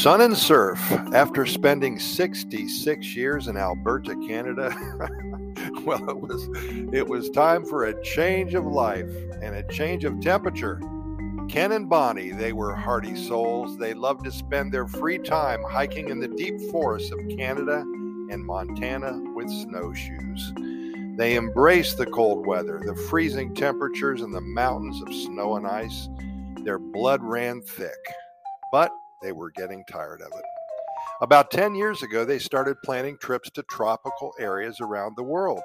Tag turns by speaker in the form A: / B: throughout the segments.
A: Sun and surf. After spending 66 years in Alberta, Canada, well, it was it was time for a change of life and a change of temperature. Ken and Bonnie, they were hardy souls. They loved to spend their free time hiking in the deep forests of Canada and Montana with snowshoes. They embraced the cold weather, the freezing temperatures, and the mountains of snow and ice. Their blood ran thick. But they were getting tired of it. About 10 years ago, they started planning trips to tropical areas around the world.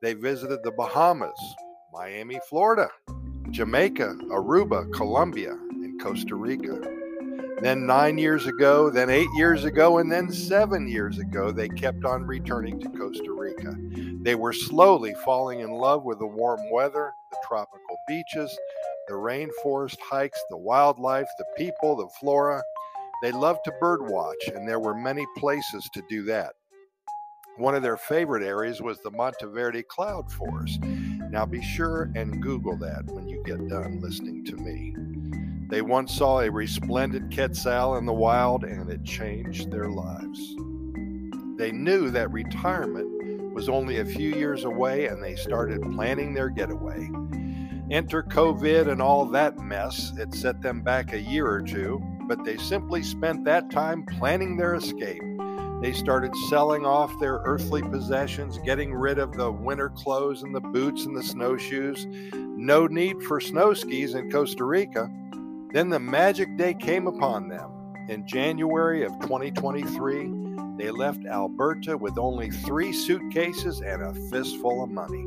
A: They visited the Bahamas, Miami, Florida, Jamaica, Aruba, Colombia, and Costa Rica. Then nine years ago, then eight years ago, and then seven years ago, they kept on returning to Costa Rica. They were slowly falling in love with the warm weather, the tropical beaches, the rainforest hikes, the wildlife, the people, the flora, they loved to birdwatch, and there were many places to do that. One of their favorite areas was the Monteverde Cloud Forest. Now be sure and Google that when you get done listening to me. They once saw a resplendent quetzal in the wild, and it changed their lives. They knew that retirement was only a few years away, and they started planning their getaway. Enter COVID and all that mess. It set them back a year or two but they simply spent that time planning their escape. They started selling off their earthly possessions, getting rid of the winter clothes and the boots and the snowshoes. No need for snow skis in Costa Rica. Then the magic day came upon them. In January of 2023, they left Alberta with only three suitcases and a fistful of money.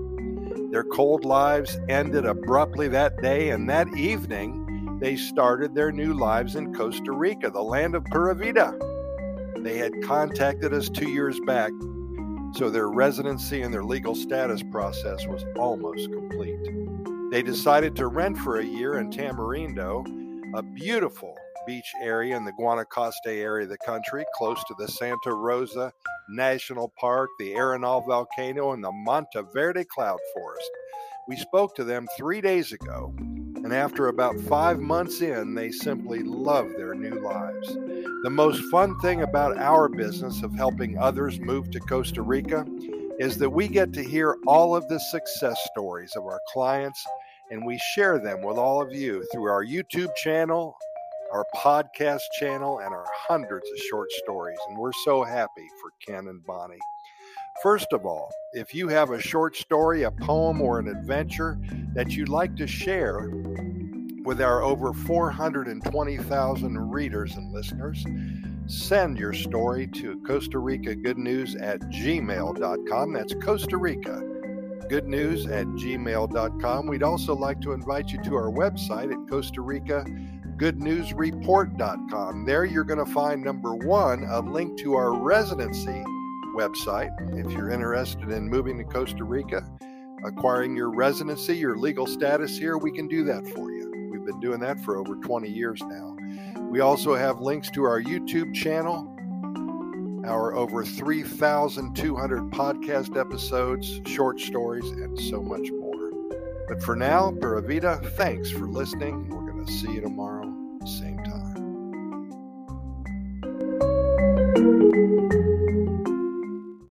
A: Their cold lives ended abruptly that day, and that evening, they started their new lives in Costa Rica, the land of Pura Vida. They had contacted us two years back, so their residency and their legal status process was almost complete. They decided to rent for a year in Tamarindo, a beautiful beach area in the Guanacaste area of the country, close to the Santa Rosa National Park, the Arenal Volcano, and the Monteverde Cloud Forest. We spoke to them three days ago and after about five months in, they simply love their new lives. The most fun thing about our business of helping others move to Costa Rica is that we get to hear all of the success stories of our clients and we share them with all of you through our YouTube channel, our podcast channel, and our hundreds of short stories. And we're so happy for Ken and Bonnie. First of all, if you have a short story, a poem, or an adventure that you'd like to share with our over 420,000 readers and listeners, send your story to Costa Rica Good News at gmail.com. That's Costa Rica Good News at gmail.com. We'd also like to invite you to our website at Costa Rica goodnewsreport.com. There you're going to find number one, a link to our residency website. If you're interested in moving to Costa Rica, acquiring your residency, your legal status here, we can do that for you. We've been doing that for over 20 years now. We also have links to our YouTube channel, our over 3,200 podcast episodes, short stories, and so much more. But for now, Pura Vida, thanks for listening. We're see you tomorrow, same time.